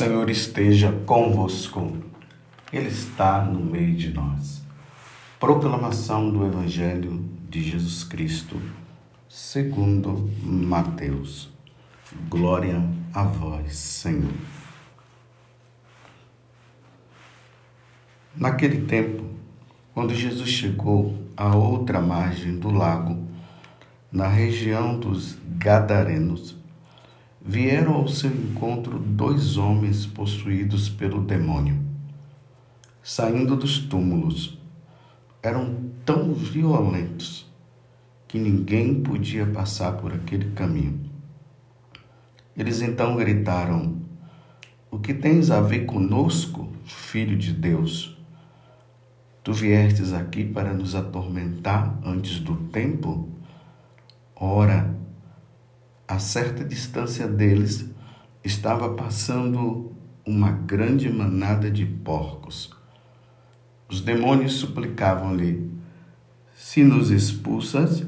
Senhor esteja convosco, Ele está no meio de nós. Proclamação do Evangelho de Jesus Cristo, segundo Mateus. Glória a vós, Senhor. Naquele tempo, quando Jesus chegou à outra margem do lago, na região dos Gadarenos, vieram ao seu encontro dois homens possuídos pelo demônio. Saindo dos túmulos, eram tão violentos que ninguém podia passar por aquele caminho. Eles então gritaram: O que tens a ver conosco, filho de Deus? Tu viestes aqui para nos atormentar antes do tempo? Ora, certa distância deles estava passando uma grande manada de porcos. Os demônios suplicavam-lhe: Se nos expulsas,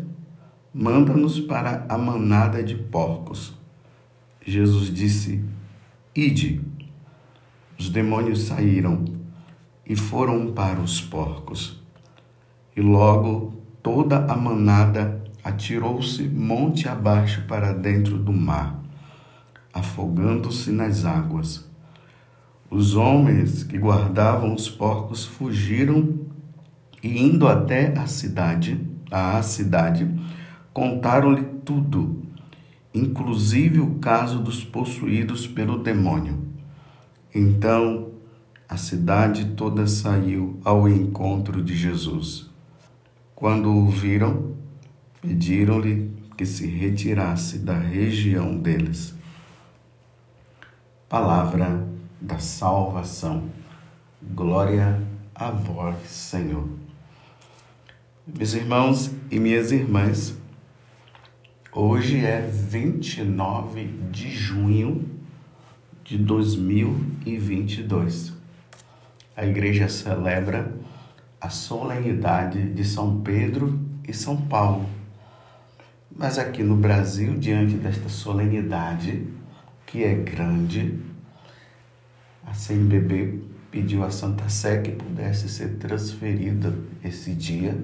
manda-nos para a manada de porcos. Jesus disse: Ide. Os demônios saíram e foram para os porcos. E logo toda a manada atirou-se monte abaixo para dentro do mar, afogando-se nas águas. Os homens que guardavam os porcos fugiram e, indo até a cidade, à cidade, contaram-lhe tudo, inclusive o caso dos possuídos pelo demônio. Então a cidade toda saiu ao encontro de Jesus. Quando o viram, pediram-lhe que se retirasse da região deles. Palavra da salvação. Glória a vós, Senhor. Meus irmãos e minhas irmãs, hoje é 29 de junho de 2022. A igreja celebra a solenidade de São Pedro e São Paulo mas aqui no Brasil, diante desta solenidade, que é grande, a CNBB pediu à Santa Sé que pudesse ser transferida esse dia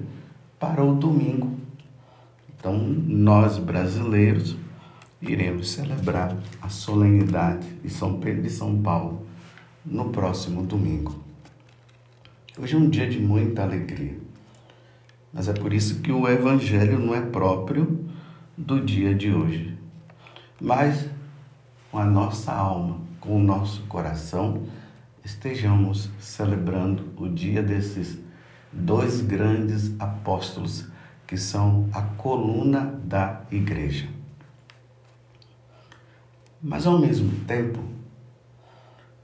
para o domingo. Então, nós brasileiros iremos celebrar a solenidade de São Pedro e São Paulo no próximo domingo. Hoje é um dia de muita alegria, mas é por isso que o Evangelho não é próprio do dia de hoje. Mas com a nossa alma, com o nosso coração, estejamos celebrando o dia desses dois grandes apóstolos que são a coluna da igreja. Mas ao mesmo tempo,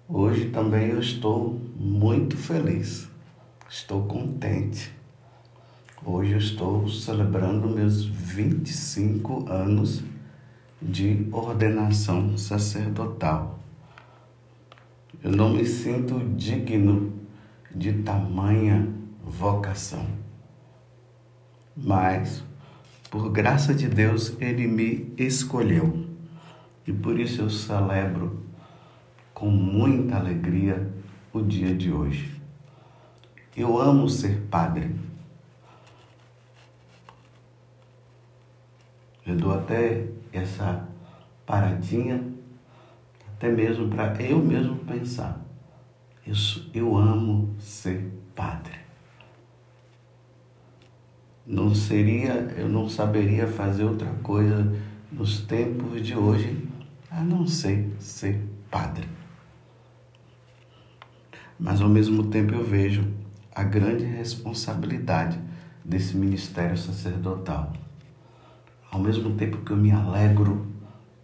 hoje também eu estou muito feliz, estou contente Hoje eu estou celebrando meus 25 anos de ordenação sacerdotal. Eu não me sinto digno de tamanha vocação. Mas, por graça de Deus, Ele me escolheu. E por isso eu celebro com muita alegria o dia de hoje. Eu amo ser padre Eu dou até essa paradinha, até mesmo para eu mesmo pensar. Isso, eu amo ser padre. Não seria, eu não saberia fazer outra coisa nos tempos de hoje a não ser ser padre. Mas ao mesmo tempo eu vejo a grande responsabilidade desse ministério sacerdotal. Ao mesmo tempo que eu me alegro,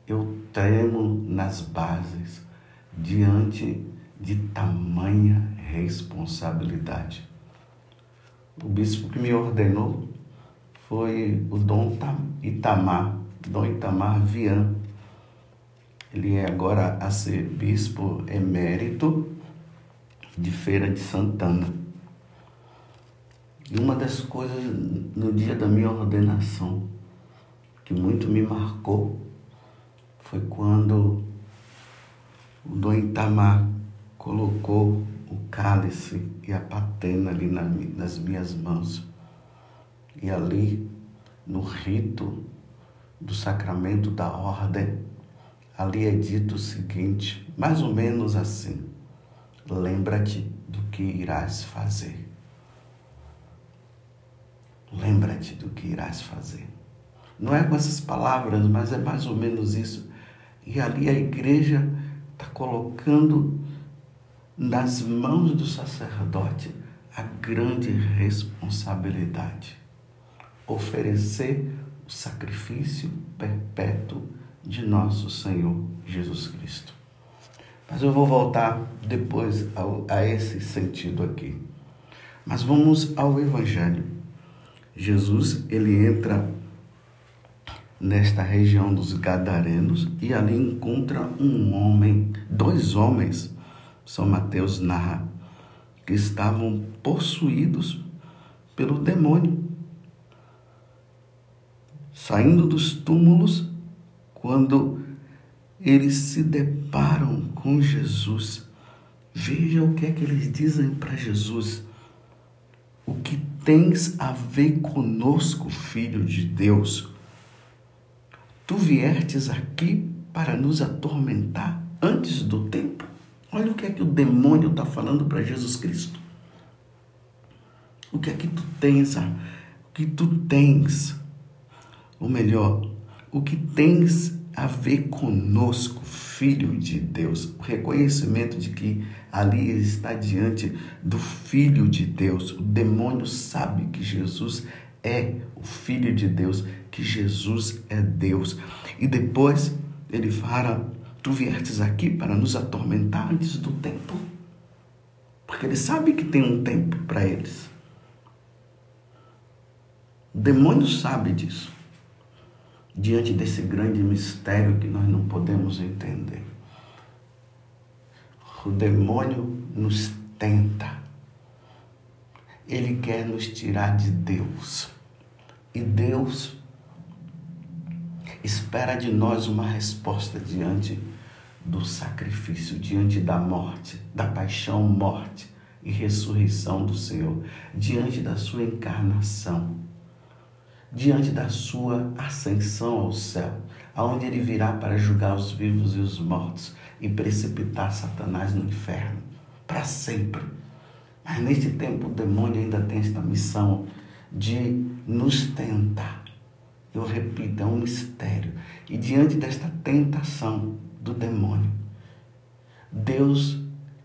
eu tremo nas bases diante de tamanha responsabilidade. O bispo que me ordenou foi o Dom Itamar, Dom Itamar Vian. Ele é agora a ser bispo emérito de Feira de Santana. E uma das coisas no dia da minha ordenação, que muito me marcou foi quando o Dom Itamar colocou o cálice e a patena ali nas minhas mãos. E ali, no rito do sacramento da ordem, ali é dito o seguinte, mais ou menos assim: lembra-te do que irás fazer. Lembra-te do que irás fazer. Não é com essas palavras, mas é mais ou menos isso. E ali a igreja está colocando nas mãos do sacerdote a grande responsabilidade: oferecer o sacrifício perpétuo de nosso Senhor Jesus Cristo. Mas eu vou voltar depois ao, a esse sentido aqui. Mas vamos ao Evangelho. Jesus, ele entra nesta região dos Gadarenos e ali encontra um homem, dois homens, São Mateus narra, que estavam possuídos pelo demônio. Saindo dos túmulos, quando eles se deparam com Jesus, veja o que é que eles dizem para Jesus. O que tens a ver conosco, filho de Deus? Tu viertes aqui para nos atormentar antes do tempo? Olha o que é que o demônio está falando para Jesus Cristo. O que é que tu tens, o que tu tens, ou melhor, o que tens a ver conosco, Filho de Deus. O reconhecimento de que ali está diante do Filho de Deus. O demônio sabe que Jesus é o Filho de Deus, que Jesus é Deus. E depois ele fala: Tu viestes aqui para nos atormentar antes do tempo. Porque ele sabe que tem um tempo para eles. O demônio sabe disso. Diante desse grande mistério que nós não podemos entender. O demônio nos tenta ele quer nos tirar de Deus. E Deus espera de nós uma resposta diante do sacrifício, diante da morte, da paixão, morte e ressurreição do Senhor, diante da sua encarnação, diante da sua ascensão ao céu, aonde ele virá para julgar os vivos e os mortos e precipitar Satanás no inferno para sempre mas neste tempo o demônio ainda tem esta missão de nos tentar. Eu repito, é um mistério. E diante desta tentação do demônio, Deus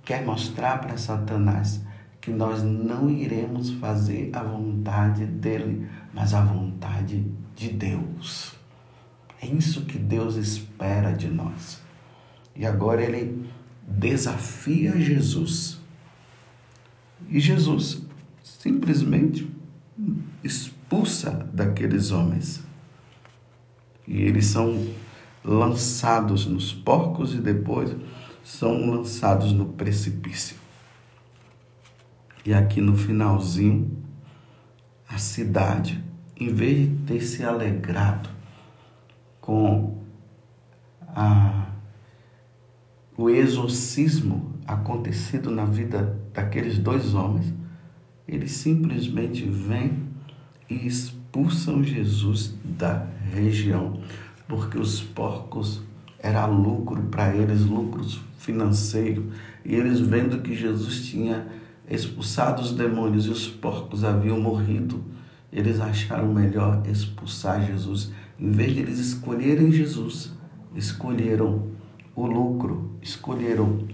quer mostrar para Satanás que nós não iremos fazer a vontade dele, mas a vontade de Deus. É isso que Deus espera de nós. E agora ele desafia Jesus e Jesus simplesmente expulsa daqueles homens. E eles são lançados nos porcos e depois são lançados no precipício. E aqui no finalzinho, a cidade, em vez de ter se alegrado com a, o exorcismo acontecido na vida daqueles dois homens, eles simplesmente vêm e expulsam Jesus da região, porque os porcos era lucro para eles, lucros financeiro, e eles vendo que Jesus tinha expulsado os demônios e os porcos haviam morrido, eles acharam melhor expulsar Jesus. Em vez de eles escolherem Jesus, escolheram o lucro, escolheram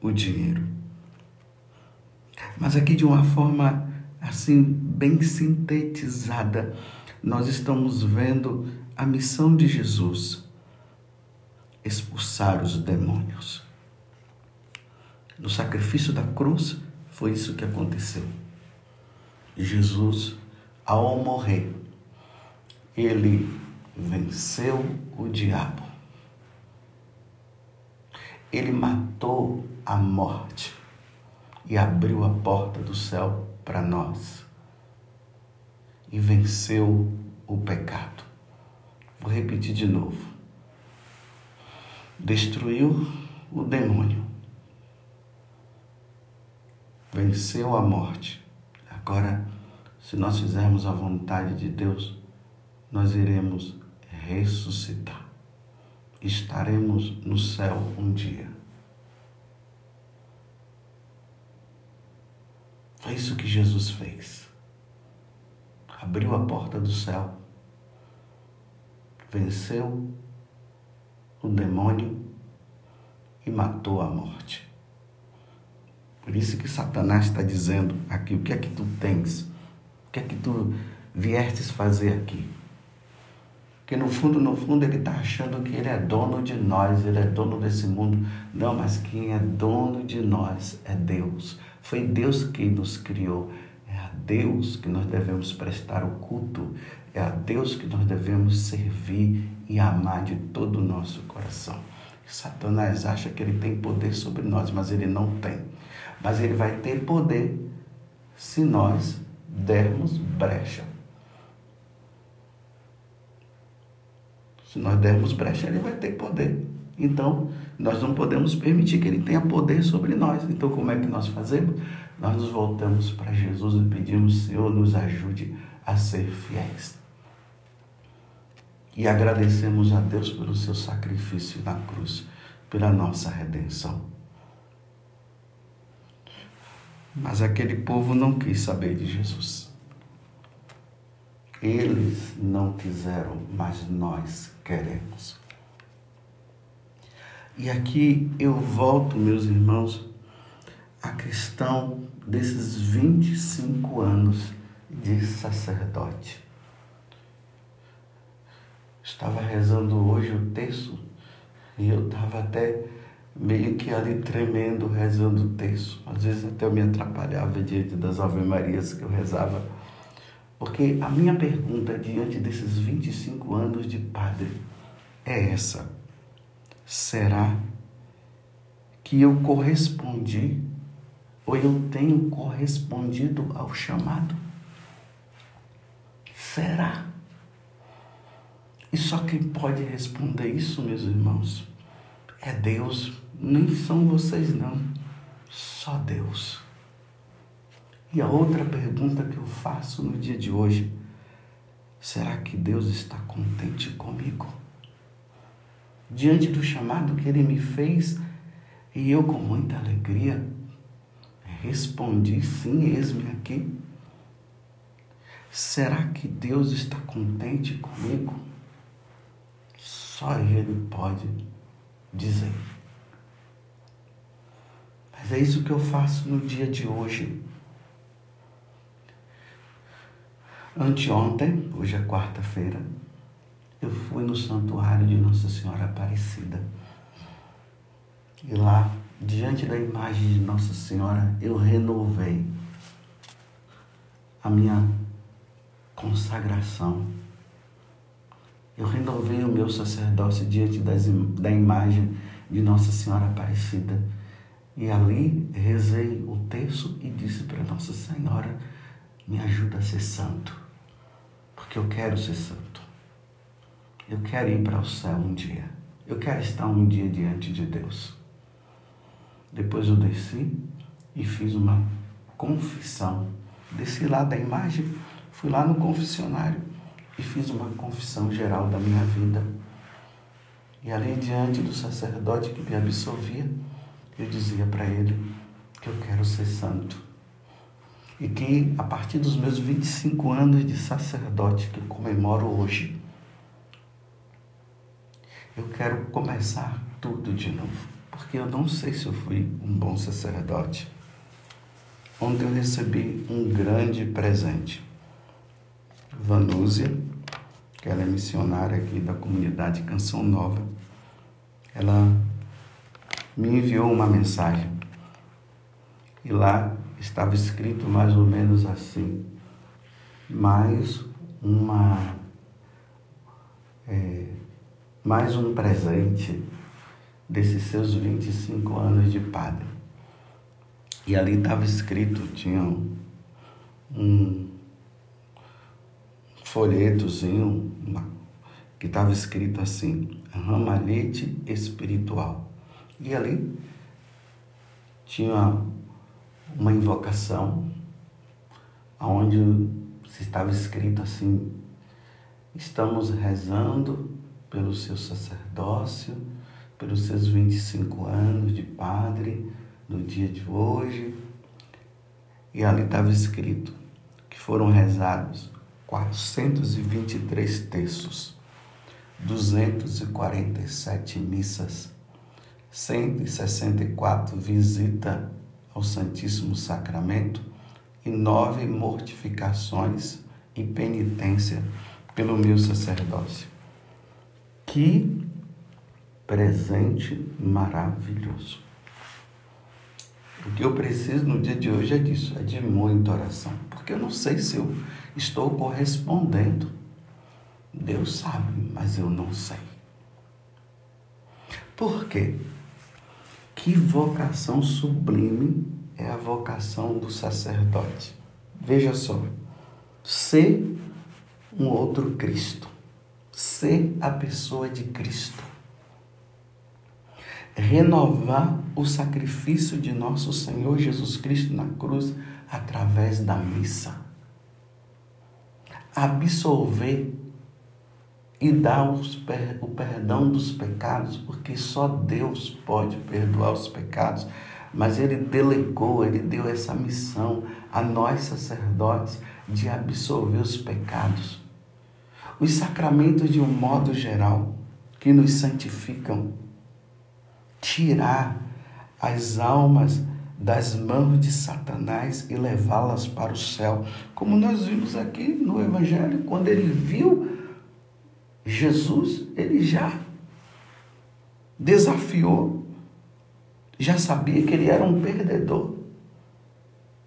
o dinheiro. Mas aqui de uma forma assim bem sintetizada, nós estamos vendo a missão de Jesus expulsar os demônios. No sacrifício da cruz foi isso que aconteceu. Jesus, ao morrer, ele venceu o diabo. Ele matou a morte e abriu a porta do céu para nós e venceu o pecado. Vou repetir de novo. Destruiu o demônio venceu a morte. Agora, se nós fizermos a vontade de Deus, nós iremos ressuscitar. Estaremos no céu um dia. Foi isso que Jesus fez. Abriu a porta do céu, venceu o demônio e matou a morte. Por isso que Satanás está dizendo aqui: o que é que tu tens? O que é que tu viestes fazer aqui? Porque no fundo, no fundo, ele está achando que ele é dono de nós, ele é dono desse mundo. Não, mas quem é dono de nós é Deus. Foi Deus que nos criou. Deus que nós devemos prestar o culto. É a Deus que nós devemos servir e amar de todo o nosso coração. Satanás acha que ele tem poder sobre nós, mas ele não tem. Mas ele vai ter poder se nós dermos brecha. Se nós dermos brecha, ele vai ter poder. Então, nós não podemos permitir que ele tenha poder sobre nós. Então, como é que nós fazemos? Nós nos voltamos para Jesus e pedimos, Senhor, nos ajude a ser fiéis. E agradecemos a Deus pelo seu sacrifício na cruz, pela nossa redenção. Mas aquele povo não quis saber de Jesus. Eles não quiseram, mas nós queremos. E aqui eu volto, meus irmãos, à questão desses 25 anos de sacerdote. Estava rezando hoje o texto e eu estava até meio que ali tremendo, rezando o texto. Às vezes até eu me atrapalhava diante das Ave Marias que eu rezava. Porque a minha pergunta diante desses 25 anos de padre é essa: será que eu correspondi ou eu tenho correspondido ao chamado? Será? E só quem pode responder isso, meus irmãos, é Deus, nem são vocês não, só Deus. E a outra pergunta que eu faço no dia de hoje, será que Deus está contente comigo? Diante do chamado que Ele me fez, e eu com muita alegria respondi, sim, eis-me aqui. Será que Deus está contente comigo? Só Ele pode dizer. Mas é isso que eu faço no dia de hoje. Anteontem, hoje é quarta-feira, eu fui no santuário de Nossa Senhora Aparecida. E lá, diante da imagem de Nossa Senhora, eu renovei a minha consagração. Eu renovei o meu sacerdócio diante das, da imagem de Nossa Senhora Aparecida. E ali rezei o texto e disse para Nossa Senhora: me ajuda a ser santo porque eu quero ser santo. Eu quero ir para o céu um dia. Eu quero estar um dia diante de Deus. Depois eu desci e fiz uma confissão. Desci lá da imagem, fui lá no confessionário e fiz uma confissão geral da minha vida. E ali diante do sacerdote que me absolvia, eu dizia para ele que eu quero ser santo e que a partir dos meus 25 anos de sacerdote que eu comemoro hoje, eu quero começar tudo de novo, porque eu não sei se eu fui um bom sacerdote. Ontem eu recebi um grande presente. Vanúzia, que ela é missionária aqui da comunidade Canção Nova, ela me enviou uma mensagem. E lá estava escrito mais ou menos assim: mais uma. É, mais um presente desses seus 25 anos de padre. E ali estava escrito, tinha um, folhetozinho que estava escrito assim, ramalhete espiritual. E ali tinha uma invocação onde estava escrito assim: estamos rezando pelo seu sacerdócio, pelos seus 25 anos de padre no dia de hoje. E ali estava escrito que foram rezados 423 terços, 247 missas, 164 visitas ao Santíssimo Sacramento e nove mortificações e penitência pelo meu sacerdócio. Que presente maravilhoso. O que eu preciso no dia de hoje é disso, é de muita oração, porque eu não sei se eu estou correspondendo. Deus sabe, mas eu não sei. Por quê? Que vocação sublime é a vocação do sacerdote. Veja só, ser um outro Cristo, ser a pessoa de Cristo, renovar o sacrifício de nosso Senhor Jesus Cristo na cruz através da missa, absolver e dar o perdão dos pecados, porque só Deus pode perdoar os pecados, mas Ele delegou, Ele deu essa missão a nós sacerdotes de absolver os pecados. Os sacramentos, de um modo geral, que nos santificam, tirar as almas das mãos de Satanás e levá-las para o céu. Como nós vimos aqui no Evangelho, quando ele viu Jesus, ele já desafiou, já sabia que ele era um perdedor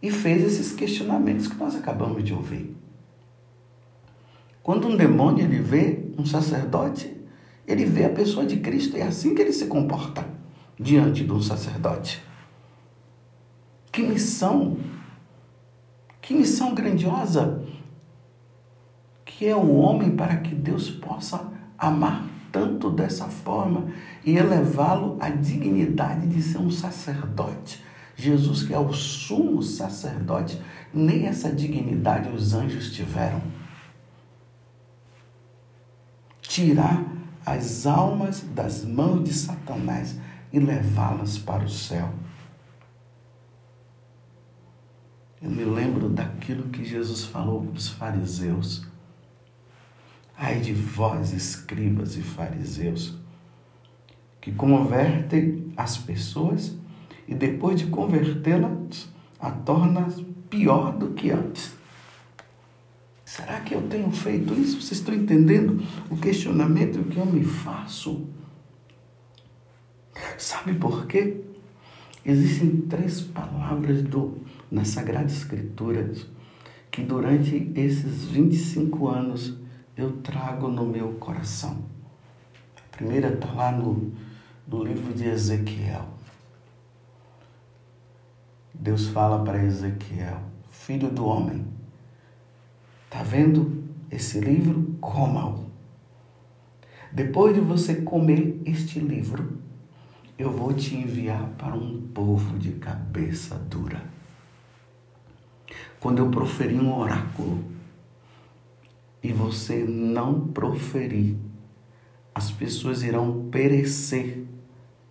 e fez esses questionamentos que nós acabamos de ouvir. Quando um demônio ele vê um sacerdote, ele vê a pessoa de Cristo, é assim que ele se comporta diante de um sacerdote. Que missão, que missão grandiosa que é o homem para que Deus possa amar tanto dessa forma e elevá-lo à dignidade de ser um sacerdote. Jesus, que é o sumo sacerdote, nem essa dignidade os anjos tiveram. Tirar as almas das mãos de Satanás e levá-las para o céu. Eu me lembro daquilo que Jesus falou para os fariseus. Ai de vós, escribas e fariseus, que convertem as pessoas e depois de convertê-las, a torna pior do que antes. Será que eu tenho feito isso? Vocês estão entendendo o questionamento que eu me faço? Sabe por quê? Existem três palavras do, na Sagrada Escritura que durante esses 25 anos eu trago no meu coração. A primeira está lá no, no livro de Ezequiel. Deus fala para Ezequiel, filho do homem, está vendo esse livro? Coma-o. Depois de você comer este livro, eu vou te enviar para um povo de cabeça dura. Quando eu proferir um oráculo, e você não proferir, as pessoas irão perecer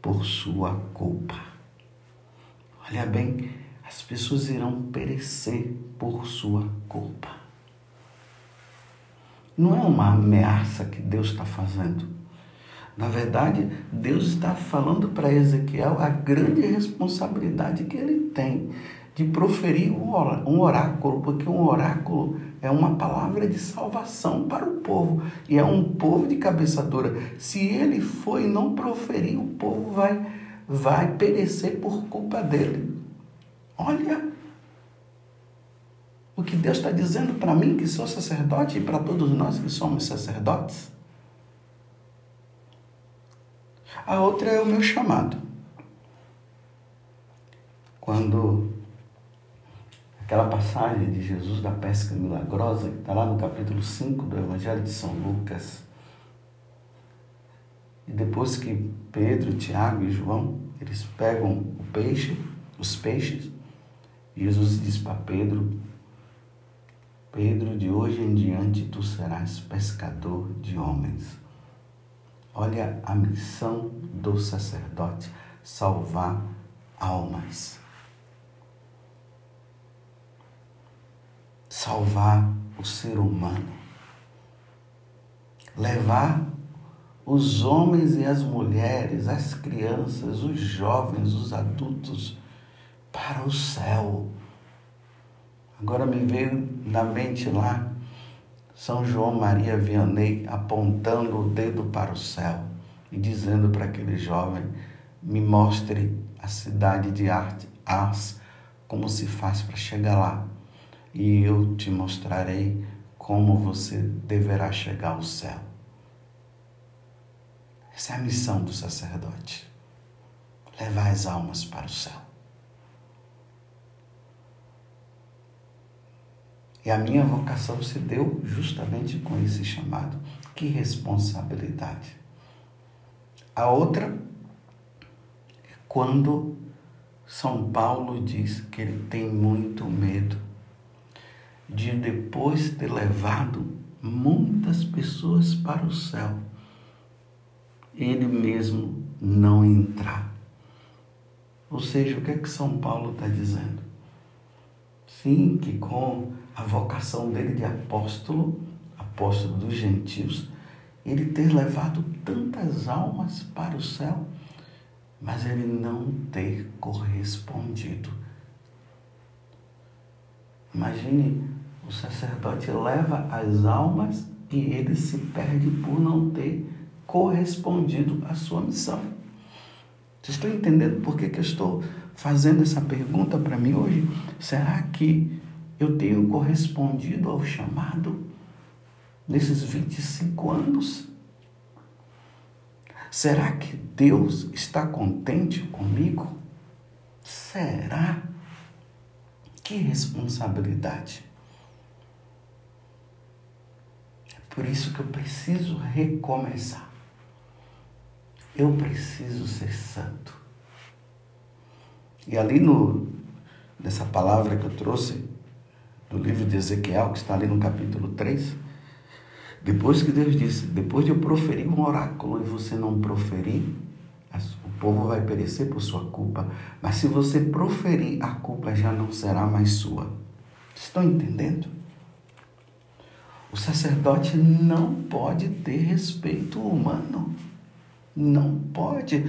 por sua culpa. Olha bem, as pessoas irão perecer por sua culpa. Não é uma ameaça que Deus está fazendo. Na verdade, Deus está falando para Ezequiel a grande responsabilidade que ele tem de proferir um oráculo, porque um oráculo é uma palavra de salvação para o povo e é um povo de cabeça dura. Se ele for e não proferir, o povo vai, vai perecer por culpa dele. Olha o que Deus está dizendo para mim, que sou sacerdote, e para todos nós que somos sacerdotes. A outra é o meu chamado. Quando aquela passagem de Jesus da pesca milagrosa, que está lá no capítulo 5 do Evangelho de São Lucas. E depois que Pedro, Tiago e João, eles pegam o peixe, os peixes, Jesus diz para Pedro: Pedro, de hoje em diante tu serás pescador de homens. Olha a missão do sacerdote: salvar almas. Salvar o ser humano. Levar os homens e as mulheres, as crianças, os jovens, os adultos para o céu. Agora me veio na mente lá São João Maria Vianney apontando o dedo para o céu e dizendo para aquele jovem: me mostre a cidade de arte, Ars, como se faz para chegar lá, e eu te mostrarei como você deverá chegar ao céu. Essa é a missão do sacerdote: levar as almas para o céu. E a minha vocação se deu justamente com esse chamado. Que responsabilidade. A outra é quando São Paulo diz que ele tem muito medo de depois ter levado muitas pessoas para o céu, ele mesmo não entrar. Ou seja, o que é que São Paulo está dizendo? Sim, que com a vocação dele de apóstolo, apóstolo dos gentios, ele ter levado tantas almas para o céu, mas ele não ter correspondido. Imagine, o sacerdote leva as almas e ele se perde por não ter correspondido à sua missão. Vocês estão entendendo por que, que eu estou fazendo essa pergunta para mim hoje? Será que eu tenho correspondido ao chamado nesses 25 anos? Será que Deus está contente comigo? Será? Que responsabilidade. É por isso que eu preciso recomeçar. Eu preciso ser santo. E ali no nessa palavra que eu trouxe, no livro de Ezequiel, que está ali no capítulo 3, depois que Deus disse, depois de eu proferir um oráculo e você não proferir, o povo vai perecer por sua culpa. Mas se você proferir, a culpa já não será mais sua. Estão entendendo? O sacerdote não pode ter respeito humano. Não pode.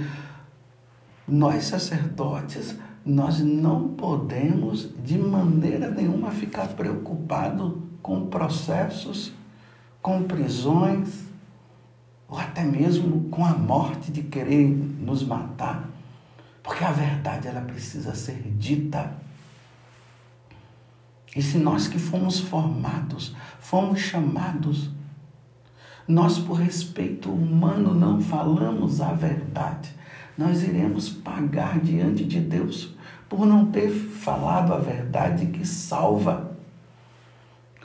Nós, sacerdotes, nós não podemos de maneira nenhuma ficar preocupado com processos, com prisões, ou até mesmo com a morte de querer nos matar, porque a verdade ela precisa ser dita. E se nós que fomos formados, fomos chamados, nós por respeito humano não falamos a verdade, nós iremos pagar diante de Deus por não ter falado a verdade que salva.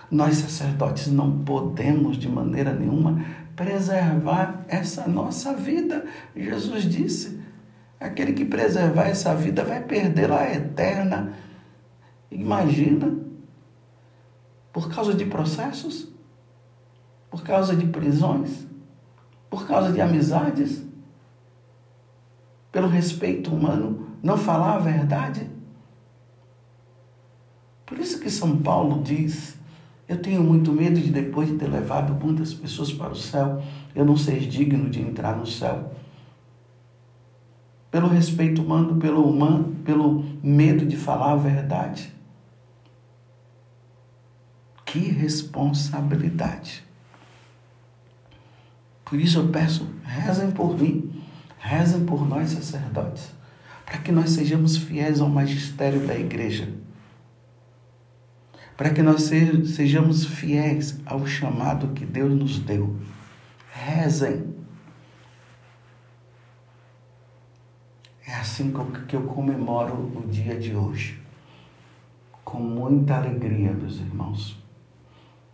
Nós, sacerdotes, não podemos de maneira nenhuma preservar essa nossa vida. Jesus disse: aquele que preservar essa vida vai perdê-la eterna. Imagina, por causa de processos, por causa de prisões, por causa de amizades, pelo respeito humano, não falar a verdade? Por isso que São Paulo diz: Eu tenho muito medo de, depois de ter levado muitas pessoas para o céu, eu não ser digno de entrar no céu. Pelo respeito humano, pelo humano, pelo medo de falar a verdade. Que responsabilidade. Por isso eu peço, rezem por mim, rezem por nós sacerdotes para que nós sejamos fiéis ao magistério da igreja, para que nós sejamos fiéis ao chamado que Deus nos deu. Rezem. É assim que eu comemoro o dia de hoje. Com muita alegria, meus irmãos.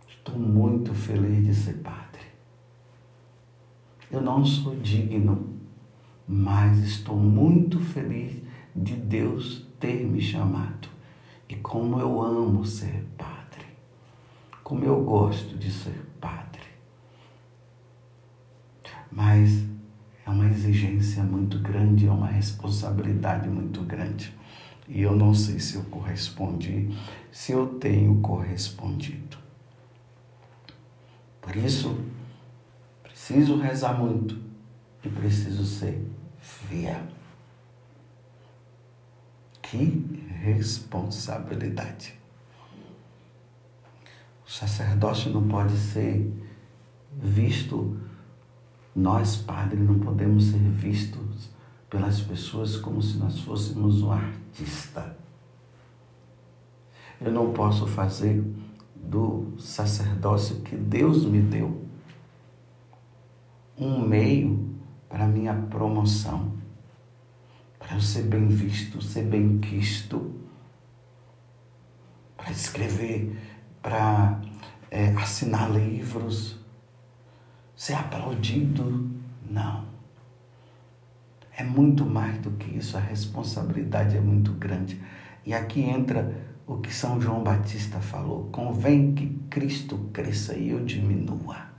Estou muito feliz de ser padre. Eu não sou digno mas estou muito feliz de Deus ter me chamado E como eu amo ser padre, como eu gosto de ser padre. Mas é uma exigência muito grande, é uma responsabilidade muito grande. E eu não sei se eu correspondi, se eu tenho correspondido. Por isso, preciso rezar muito e preciso ser fiel. Que responsabilidade. O sacerdócio não pode ser visto, nós padres não podemos ser vistos pelas pessoas como se nós fôssemos um artista. Eu não posso fazer do sacerdócio que Deus me deu um meio para minha promoção, para eu ser bem visto, ser bem quisto, para escrever, para é, assinar livros, ser aplaudido. Não. É muito mais do que isso, a responsabilidade é muito grande. E aqui entra o que São João Batista falou: convém que Cristo cresça e eu diminua.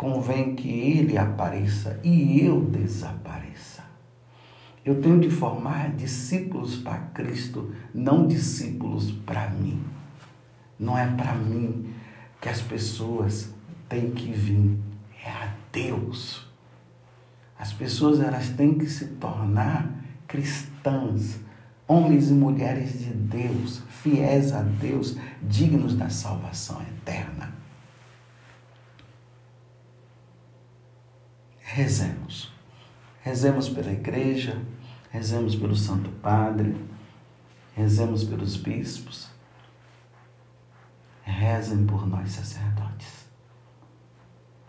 Convém que ele apareça e eu desapareça. Eu tenho de formar discípulos para Cristo, não discípulos para mim. Não é para mim que as pessoas têm que vir, é a Deus. As pessoas elas têm que se tornar cristãs, homens e mulheres de Deus, fiéis a Deus, dignos da salvação eterna. Rezemos. Rezemos pela igreja, rezemos pelo Santo Padre, rezemos pelos bispos, rezem por nós sacerdotes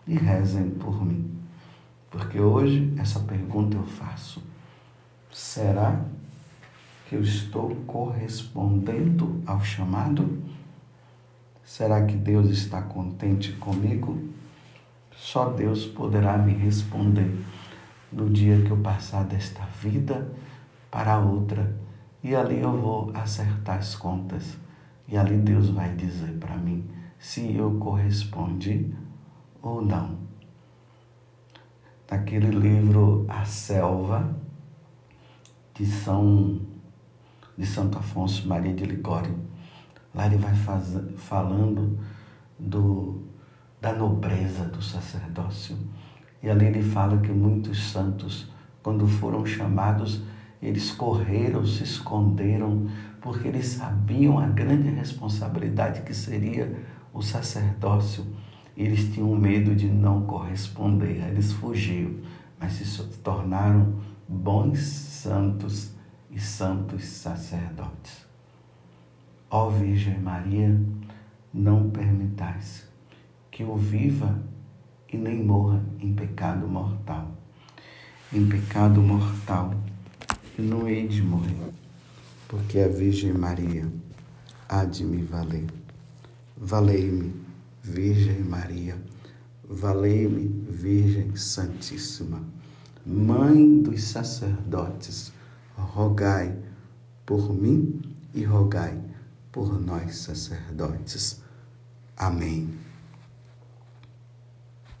e rezem por mim. Porque hoje essa pergunta eu faço: será que eu estou correspondendo ao chamado? Será que Deus está contente comigo? Só Deus poderá me responder no dia que eu passar desta vida para outra e ali eu vou acertar as contas e ali Deus vai dizer para mim se eu correspondi ou não naquele livro A Selva, de São de Santo Afonso Maria de Ligório. Lá ele vai faz, falando do, da nobreza do sacerdócio. E ali ele fala que muitos santos, quando foram chamados, eles correram, se esconderam, porque eles sabiam a grande responsabilidade que seria o sacerdócio eles tinham medo de não corresponder, eles fugiram, mas se tornaram bons santos e santos sacerdotes. Ó Virgem Maria, não permitais que eu viva e nem morra em pecado mortal. Em pecado mortal eu não hei de morrer, porque a Virgem Maria há de me valer. Valei-me Virgem Maria, valei-me, Virgem Santíssima, Mãe dos sacerdotes, rogai por mim e rogai por nós sacerdotes. Amém.